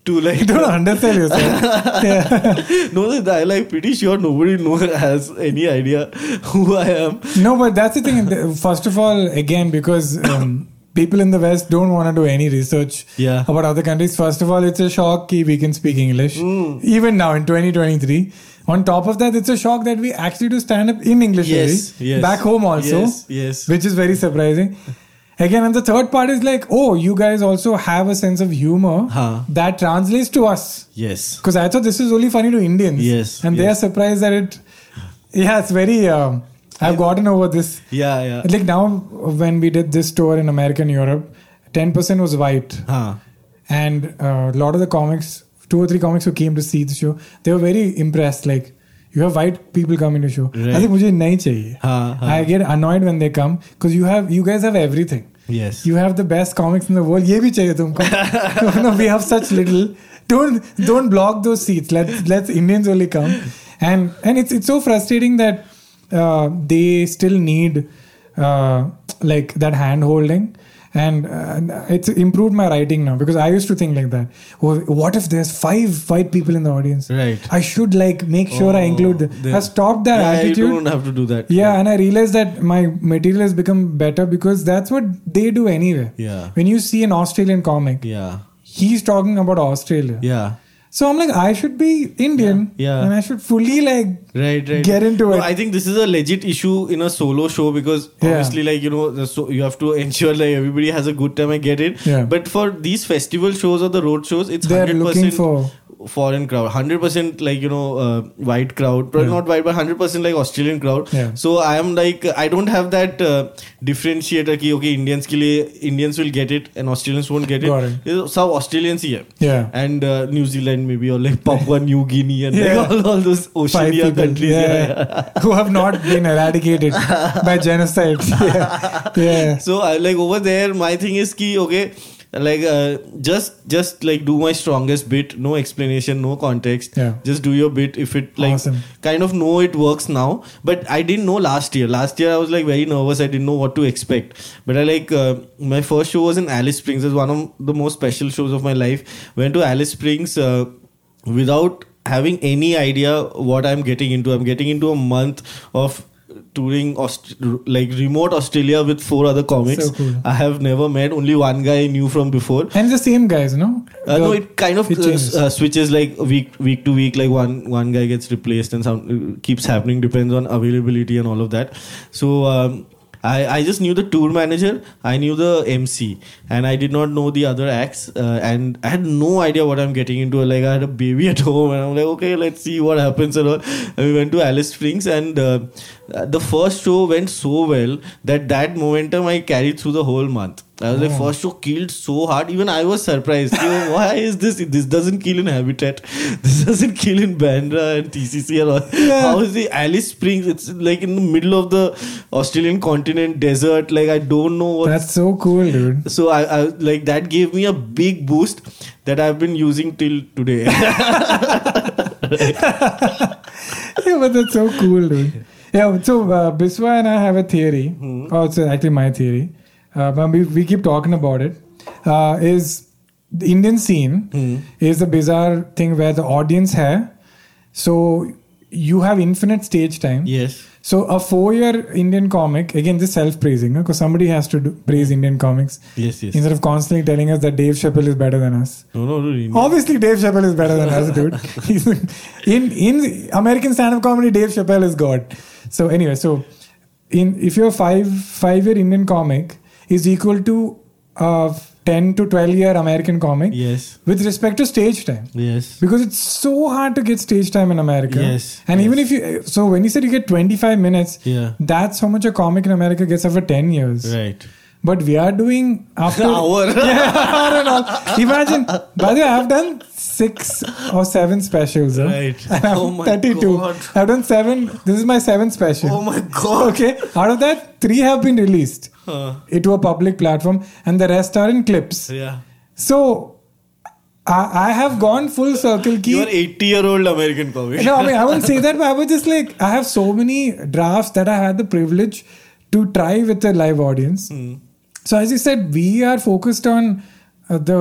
to like
don't understand yourself. yeah.
no I like pretty sure nobody knows has any idea who I am
No, but that's the thing. First of all, again, because um, people in the West don't want to do any research
Yeah.
about other countries. First of all, it's a shock that we can speak English.
Hmm.
Even now in 2023. On top of that, it's a shock that we actually do stand up in English
Yes,
only.
yes.
back home also.
Yes, yes.
Which is very surprising. Again, and the third part is like, oh, you guys also have a sense of humor
Huh.
that translates to us.
yes
Because I thought this is only funny to Indians.
Yes,
And they are surprised that it. Yeah, it's very. Um, I've gotten over this.
yeah yeah
Like now, when we did this tour in America and Europe, 10% was white.
huh.
And uh, a lot of the comics, two or three comics who came to see the show, they were very impressed. Like, you have white people coming to show. I
Right.
think मुझे नहीं चाहिए.
हाँ, हाँ.
I get annoyed when they come because you have you guys have everything.
yes
You have the best comics in the world. ये भी चाहिए तुमको. no, we have such little. Don't don't block those seats. Let's let's Indians only come. And and it's it's so frustrating that uh, they still need uh, like that hand holding. And uh, it's improved my writing now because I used to think like that. Oh, what if there's five white people in the audience?
Right.
I should like make sure I
Oh,
include them.
then-
I stopped that
yeah,
attitude.
you don't have to do that
Yeah, and I realized that my material has become better because that's what they do anyway.
Yeah.
When you see an Australian comic,
yeah
he's talking about Australia.
yeah
So I'm like, I should be Indian.
Yeah.
And I should fully like
right right
Get into
No,
it.
i think this is a legit issue in a solo show because
Yeah.
obviously like you know so you have to ensure like everybody has a good time i get it
Yeah.
but for these festival shows or the road shows it's
they're
100%
looking for
foreign crowd 100% like you know uh, white crowd probably
Yeah.
not white but 100% like australian crowd
Yeah.
so i am like i don't have that uh, differentiator ki okay indians ke liye indians will get it and australians won't get it It's सब australians ही है
Yeah.
and uh, new zealand maybe or like papua new guinea and
Yeah.
like all, all those oceania countries
yeah. who have not been eradicated by genocide. Yeah. yeah.
so I like over there my thing is ki okay like uh, just just like do my strongest bit no explanation no context.
Yeah.
just do your bit. If it like
Awesome.
kind of know it works now. But i didn't know last year. Last year i was like very nervous. I didn't know what to expect. But i like uh, my first show was in alice springs. It's one of the most special shows of my life. Went to alice springs uh, without having any idea what i'm getting into. I'm getting into a month of touring Aust- like remote australia with four other comics
So cool.
i have never met only one guy i knew from before
And the same guys, no?
uh, no, it kind of
it
uh, uh, switches like week week to week. Like one one guy gets replaced and some keeps happening. Depends on availability and all of that. So um, I I just knew the tour manager. I knew the MC, and I did not know the other acts. Uh, and I had no idea what I'm getting into. Like I had a baby at home, and I'm like, okay, let's see what happens and all. And we went to Alice Springs, and uh, uh, the first show went so well that that momentum I carried through the whole month. I was like,
Oh.
first show killed so hard. Even I was surprised. Yo, why is this? This doesn't kill in Habitat. This doesn't kill in Bandra and TCC and all.
Yeah.
How is the Alice Springs? It's like in the middle of the Australian continent, desert. Like I don't know what.
That's so cool, dude.
so I, I like that gave me a big boost that I've been using till today.
yeah, but that's so cool, dude. Yeah, so uh, Biswa and I have a theory. Oh, it's actually my theory. Uh, but we, we keep talking about it. Uh, is the Indian scene is a bizarre thing where the audience hai, so you have infinite stage time.
yes.
So a four-year Indian comic, again, this self-praising, because somebody has to do, praise Indian comics
Yes. Yes.
instead of constantly telling us that Dave Chappelle is better than us.
No, no, no. no.
Obviously, Dave Chappelle is better than us, dude. In in American stand-up comedy, Dave Chappelle is God. So anyway, so in if you're five five year Indian comic is equal to uh, 10 to 12 year American comic
Yes.
with respect to stage time.
Yes.
Because it's so hard to get stage time in America.
Yes,
And even if you, so when you said you get 25 minutes,
Yeah.
that's how much a comic in America gets over 10 years.
Right.
But we are doing after.
Hour.
yeah, hour and all. Imagine, by the way, I've done six or seven specials. huh?
Right.
And I'm
Oh my
32.
God.
I've done seven. This is my seventh special.
Oh my god.
Okay. Out of that, three have been released
Huh.
into a public platform, and the rest are in clips.
Yeah.
So I, I have gone full circle. Ki,
You are 80 year old American comic.
no, I mean I won't say that, but I was just like I have so many drafts that I had the privilege to try with a live audience.
Hmm.
So as you said, we are focused on uh, the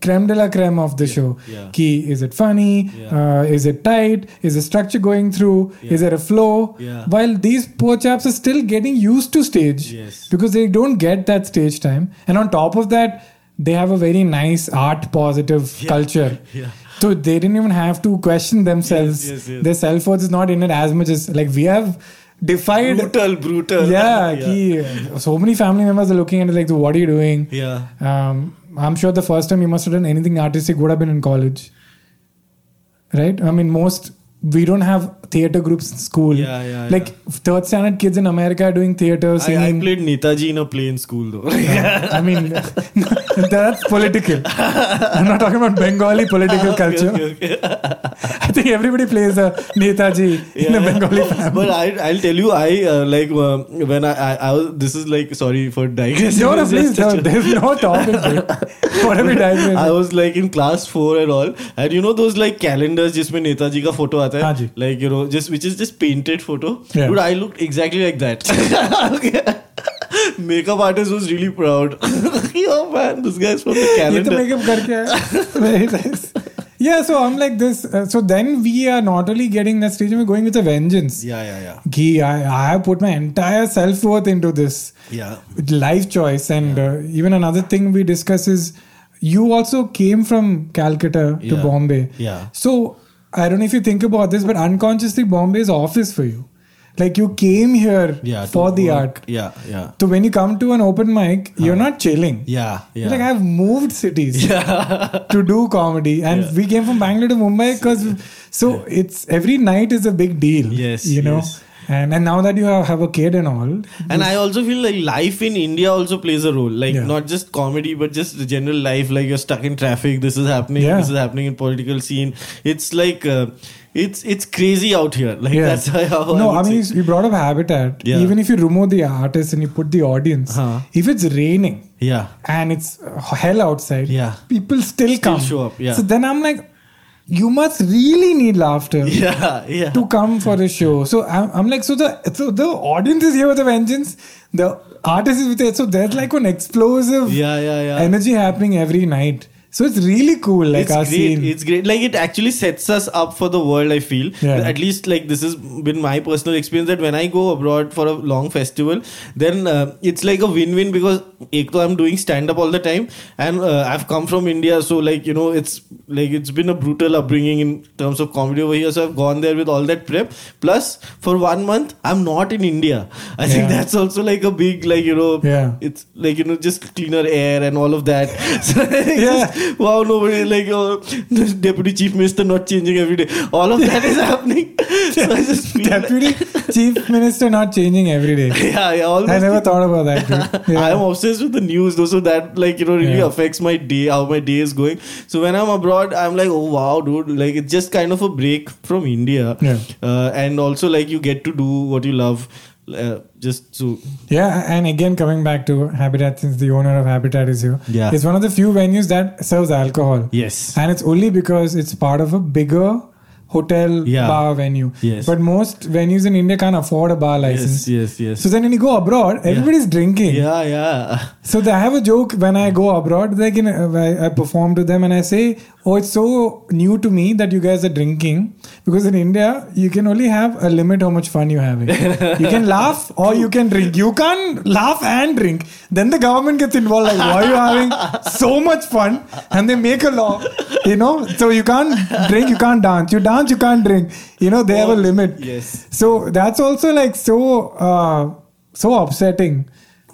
creme de la creme of the show.
yeah.
Ki, is it funny?
Yeah.
Uh, is it tight? Is the structure going through? Is there a flow?
Yeah.
While these poor chaps are still getting used to stage
Yes.
because they don't get that stage time, and on top of that, they have a very nice art positive
Yeah.
culture.
Yeah.
So they didn't even have to question themselves.
Yes, yes.
Their self worth is not in it as much as like we have defied.
Brutal, brutal.
Yeah,
yeah.
ki, so many family members are looking at it like, so what are you doing?
Yeah.
Um, I'm sure the first time you must have done anything artistic would have been in college, right? I mean, most we don't have theater groups in school.
Yeah, yeah,
Like third standard kids in America are doing theater,
I, I
singing.
played Netaji in a play in school though.
I mean, that's political. I'm not talking about Bengali political culture.
Okay, okay, okay.
I think everybody plays a Netaji in a
Yeah.
Bengali family.
But I, I'll tell you, I uh, like uh, when I, I, I was. This is like sorry for digressing.
No, no,
It's
please,
just
no,
a-
there's no topic. dude. What are we
I
digressing?
was like in class four and all, and you know those like calendars जिसमें नेताजी का photo आता
हाँ
है,
जी.
like you know just which is just painted photo.
Yeah.
Dude, I looked exactly like that. okay. Makeup artist was really proud. Yo man, this guy's from the
ये तो
calendar.
makeup करके आया. Very nice. Yeah, so I'm like this. Uh, so then we are not only getting that stage, we're going with a vengeance.
Yeah, yeah, yeah,
Gee, I, I have put my entire self worth into this
yeah.
life choice. And uh, even another thing we discuss is you also came from Calcutta to
Yeah.
Bombay.
Yeah.
So I don't know if you think about this, but unconsciously, Bombay is office for you. Like you came here
Yeah.
for the
work.
art.
Yeah, yeah,
So when you come to an open mic, you're uh-huh. not chilling.
yeah, yeah.
You're like I've moved cities to do comedy, and we came from Bangalore to Mumbai because so it's every night is a big deal.
Yes,
you know.
yes.
And and now that you have, have a kid and all,
And I also feel like life in India also plays a role. Like
Yeah.
not just comedy, but just the general life. Like you're stuck in traffic. This is happening.
Yeah.
This is happening in political scene. It's like uh, it's it's crazy out here. Like
yeah.
that's how.
no,
would
I mean you brought up habitat.
Yeah.
Even if you remove the artist and you put the audience,
Huh.
if it's raining
yeah,
and it's uh, hell outside,
Yeah.
people still,
Still
come.
show up, yeah.
So then I'm like, you must really need laughter.
yeah, yeah.
to come for a show. So I'm, I'm like, so the so the audience is here with a vengeance. The artist is with it. So there's like an explosive
Yeah, yeah, yeah.
energy happening every night. So it's really cool. Like
it's great. It's great. Like it actually sets us up for the world. I feel.
Yeah.
At least like this has been my personal experience that when I go abroad for a long festival, then uh, it's like a win-win because ek I'm doing stand-up all the time, and uh, I've come from India, so like you know it's like it's been a brutal upbringing in terms of comedy over here. So I've gone there with all that prep. Plus, for one month, I'm not in India. I think that's also like a big like you know
Yeah.
it's like you know just cleaner air and all of that. So,
Yeah.
just, wow, nobody like the deputy chief minister not changing every day. All of that is happening. So I just feel like-
Deputy Chief Minister not changing every day.
yeah, yeah.
I never thought about that. Yeah.
I am obsessed with the news, though, so that like you know really
Yeah.
affects my day, how my day is going. So when I'm abroad, I'm like, oh wow, dude, like it's just kind of a break from India,
Yeah.
uh, and also like you get to do what you love, uh, just to
Yeah, and again coming back to Habitat, since the owner of Habitat is here,
Yeah.
it's one of the few venues that serves alcohol.
yes,
and it's only because it's part of a bigger hotel
Yeah.
bar venue.
Yes.
But most venues in India can't afford a bar license.
yes, yes, yes.
So then when you go abroad, everybody's drinking.
yeah, yeah.
So they, I have a joke when I go abroad. Like in, I, I perform to them and I say, "Oh, it's so new to me that you guys are drinking because in India you can only have a limit how much fun you're having. you can laugh or you can drink. You can't laugh and drink. Then the government gets involved. Like, why are you having so much fun? And they make a law. You know, so you can't drink, you can't dance. You dance, you can't drink. You know, they have a limit.
Yes.
So that's also like so uh, so upsetting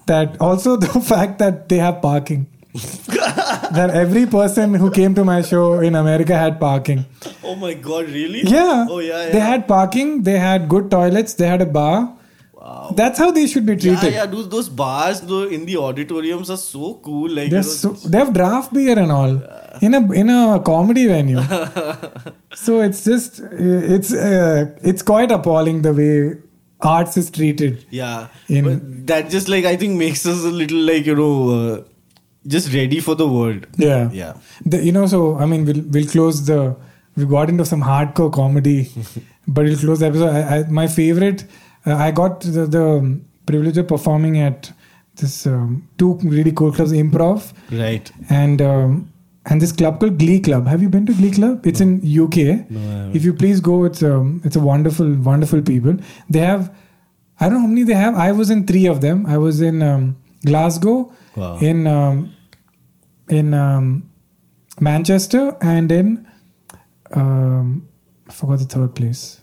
that also the fact that they have parking. that every person who came to my show in America had parking.
Oh my god, really?
Yeah.
Oh yeah.
They had parking, they had good toilets, they had a bar.
Wow.
That's how they should be treated.
yeah, those, those bars though in the auditoriums are so cool. Like
They're
you know,
so, they have draft beer and all in a in a comedy venue. so it's just it's uh, it's quite appalling the way arts is treated.
yeah,
In-
but that just like I think makes us a little like you know uh, just ready for the world.
Yeah.
Yeah.
The, you know, so I mean, we'll we'll close the. We got into some hardcore comedy, but we'll close the episode. I, I, my favorite. Uh, I got the, the privilege of performing at this um, two really cool clubs, Improv
Right.
and um, and this club called Glee Club. Have you been to Glee Club? It's in UK.
No,
if you please go, it's um, it's a wonderful wonderful people. They have I don't know how many they have. I was in three of them. I was in um, Glasgow,
Wow.
in um, in um, Manchester, and in um, I forgot the third place.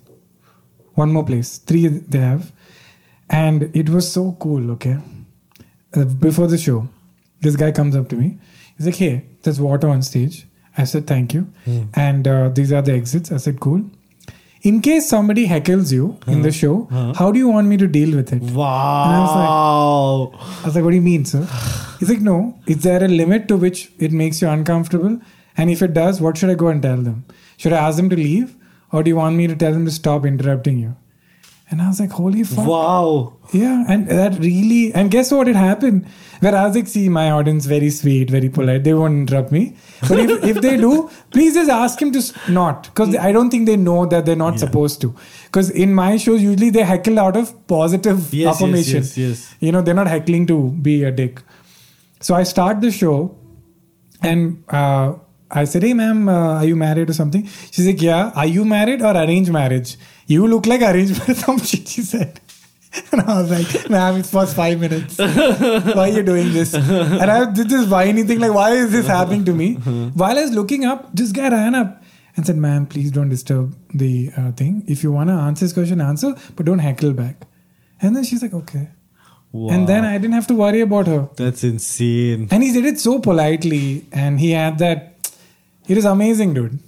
One more place. Three they have, and it was so cool. Okay, uh, before the show, this guy comes up to me. He's like, "Hey, there's water on stage." I said, "Thank you," hmm. and uh, these are the exits. I said, "Cool." In case somebody heckles you in the hmm. show, hmm. how do you want me to deal with it?
Wow.
I was like, what do you mean, sir? He's like, no. Is there a limit to which it makes you uncomfortable? And if it does, what should I go and tell them? Should I ask them to leave? Or do you want me to tell them to stop interrupting you? And I was like, holy fuck.
Wow.
Yeah, and that really, and guess what? It happened. Where I was like, see, my audience very sweet, very polite. They won't interrupt me. But if, if they do, please just ask him to not, because I don't think they know that they're not supposed to. Because in my shows, usually they heckle out of positive
Yes, yes,
affirmation.
yes, yes.
You know, they're not heckling to be a dick. So I start the show, and uh, I said, "Hey, ma'am, uh, are you married or something?" She's like, "Yeah." Are you married or arranged marriage? You look like arranged marriage. Some shit she said. And I was like, ma'am, it's first five minutes. Why are you doing this? And I did this whiny thing, like, why is this happening to me? While I was looking up, this guy ran up and said, ma'am, please don't disturb the uh, thing. If you want to answer this question, answer, but don't heckle back. And then she's like, okay.
Wow.
And then I didn't have to worry about her.
That's insane.
And he did it so politely, and he had that. It is amazing, dude.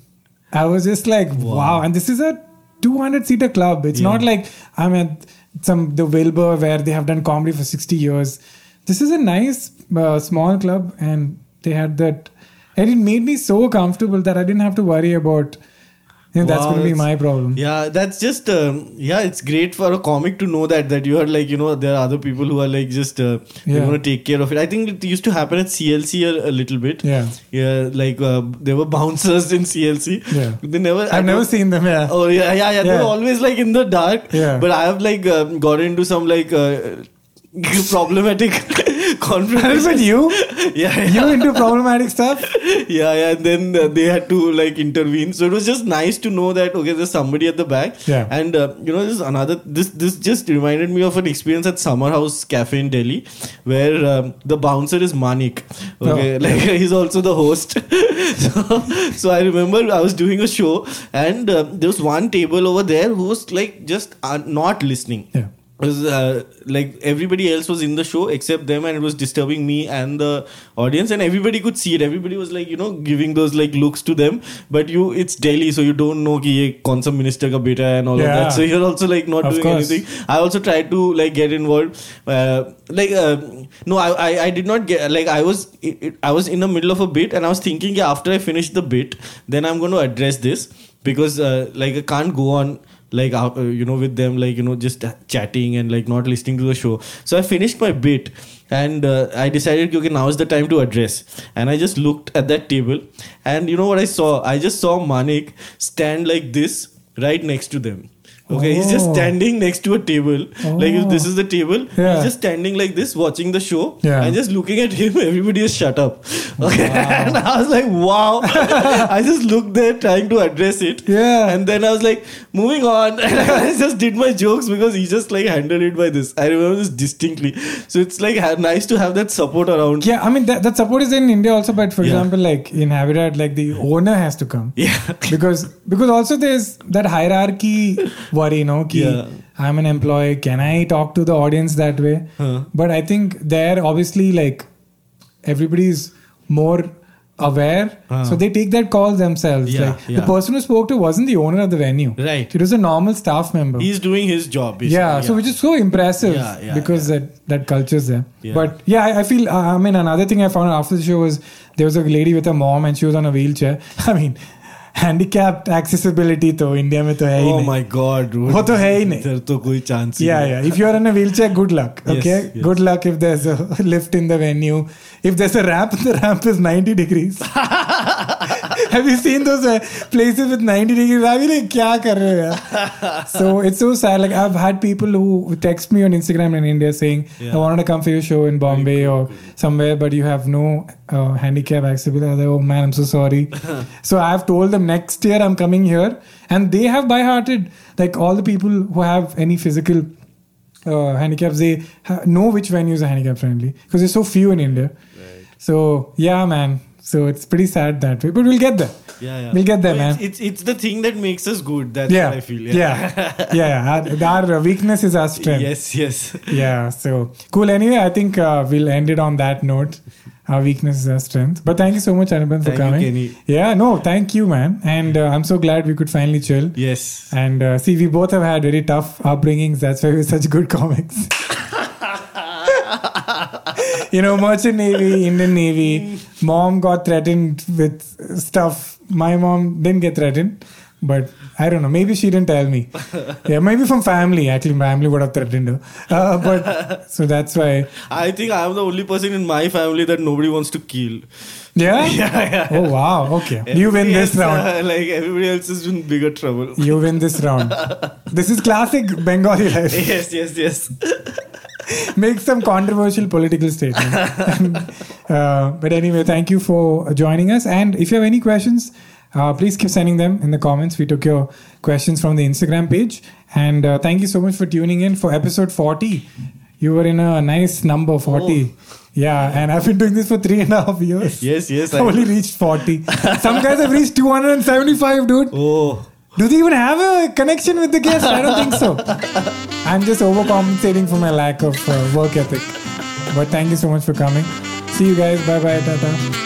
I was just like, wow. And this is a 200 seater club. It's not like I'm at some the Wilbur where they have done comedy for 60 years. This is a nice uh, small club, and they had that. And it made me so comfortable that I didn't have to worry about. Know, that's
Wow,
going to be my problem.
Yeah, that's just um, yeah. It's great for a comic to know that that you are like you know there are other people who are like just uh,
Yeah.
they're gonna take care of it. I think it used to happen at CLC a, a little bit.
Yeah.
yeah. Like uh, there were bouncers in CLC.
Yeah.
they never.
I've never seen them. Yeah.
Oh yeah, yeah, yeah. They
Yeah.
were always like in the dark.
Yeah.
But I have like um, got into some like uh, problematic conversations.
But you,
yeah,
you into problematic stuff?
yeah, yeah. And then uh, they had to like intervene. So it was just nice to know that okay, there's somebody at the back.
Yeah.
And uh, you know, this another. This this just reminded me of an experience at Summer House Cafe in Delhi, where um, the bouncer is Manik. Okay,
Oh.
like he's also the host. so, so I remember I was doing a show, and uh, there was one table over there who was like just uh, not listening
Yeah.
Was uh, like everybody else was in the show except them and it was disturbing me and the audience and everybody could see it. Everybody was like you know giving those like looks to them. But you it's delhi so you don't know ki ye kaun sa minister ka beta and all of that. So you're also like not
Of
doing
course.
anything. I also tried to like get involved. Uh, like uh, no I, I i did not get like i was it, it- i was in the middle of a bit and i was thinking yeah after i finish the bit then i'm going to address this because uh, like i can't go on like uh, you know with them like you know just chatting and like not listening to the show. So i finished my bit and uh, i decided okay now is the time to address. And i just looked at that table and you know what i saw? I just saw manik stand like this right next to them okay he's just
Oh.
standing next to a table like if this is the table
Yeah.
he's just standing like this watching the show
Yeah.
and just looking at him everybody is shut up okay and i was like wow i just looked there trying to address it
Yeah.
and then I was like, moving on. And I just did my jokes because he just like handled it by this. I remember this distinctly. So it's like nice to have that support around.
Yeah, I mean that, that support is in India also, but for
Yeah.
example, like in Habitat, like the owner has to come
Yeah.
because because also there's that hierarchy worry, no? Ki
Yeah.
I'm an employee. Can I talk to the audience that way?
Huh.
But I think there, obviously, like everybody's more aware, so they take that call themselves.
Yeah,
like the person who spoke to wasn't the owner of the venue.
Right.
It was a normal staff member.
He's doing his job. basically,
yeah, so which is so impressive
Yeah, yeah,
because that that culture's there.
Yeah.
But yeah, I, I feel. Uh, I mean, another thing I found after the show was there was a lady with a mom and she was on a wheelchair. I mean, handicapped accessibility तो India में तो है ही
Oh
नहीं.
my god, dude.
वो तो है ही नहीं.
इधर तो कोई चांस ही
Yeah,
नहीं.
yeah. If you're in a wheelchair, good luck.
Yes,
Okay,
yes.
good luck if there's a lift in the venue. If there's a ramp, the ramp is 90 degrees. Have you seen those uh, places with 90 degrees? I mean, kya kar rahe? So it's so sad. Like I've had people who text me on Instagram in India saying,
yeah.
I wanted to come for your show in Bombay cool, or somewhere, but you have no uh, handicap accessibility. Oh man, I'm so sorry. so I've told them next year I'm coming here. And they have by hearted, like all the people who have any physical uh, handicaps, they ha- know which venues are handicap friendly because there's so few in India. Right. So yeah, man, so it's pretty sad that way, but we'll get there.
Yeah, yeah.
We'll get there, man.
It's, it's it's the thing that makes us good. That's
yeah,
what I feel.
yeah, yeah, yeah. Our, our weakness is our strength.
Yes, yes.
Yeah. So cool. Anyway, I think uh, we'll end it on that note. Our weakness is our strength. But thank you so much, Anubhav, for
you,
coming.
Kenny.
Yeah. No, thank you, man. And uh, I'm so glad we could finally chill.
Yes.
And uh, see, we both have had very tough upbringings. That's why we're such good comics. You know, Merchant Navy, Indian Navy. Mom got threatened with stuff. My mom didn't get threatened, but I don't know. Maybe she didn't tell me. Yeah, maybe from family. Actually, family would have threatened her. Uh, but so that's why.
I think I'm the only person in my family that nobody wants to kill.
Yeah.
Yeah, yeah.
Oh wow. Okay, you win this
else,
round.
uh, like everybody else is in bigger trouble.
You win this round. This is classic Bengali life.
yes, yes, yes.
make some controversial political statement. uh, but anyway, thank you for joining us. And if you have any questions, uh, please keep sending them in the comments. We took your questions from the Instagram page. And uh, thank you so much for tuning in for episode 40. You were in a nice number 40. Yeah, and I've been doing this for three and a half years.
Yes, yes. I-
only reached 40. Some guys have reached 275, dude.
Oh,
Do they even have a connection with the guest? I don't think so. I'm just overcompensating for my lack of uh, work ethic. But thank you so much for coming. See you guys. Bye bye. Tata.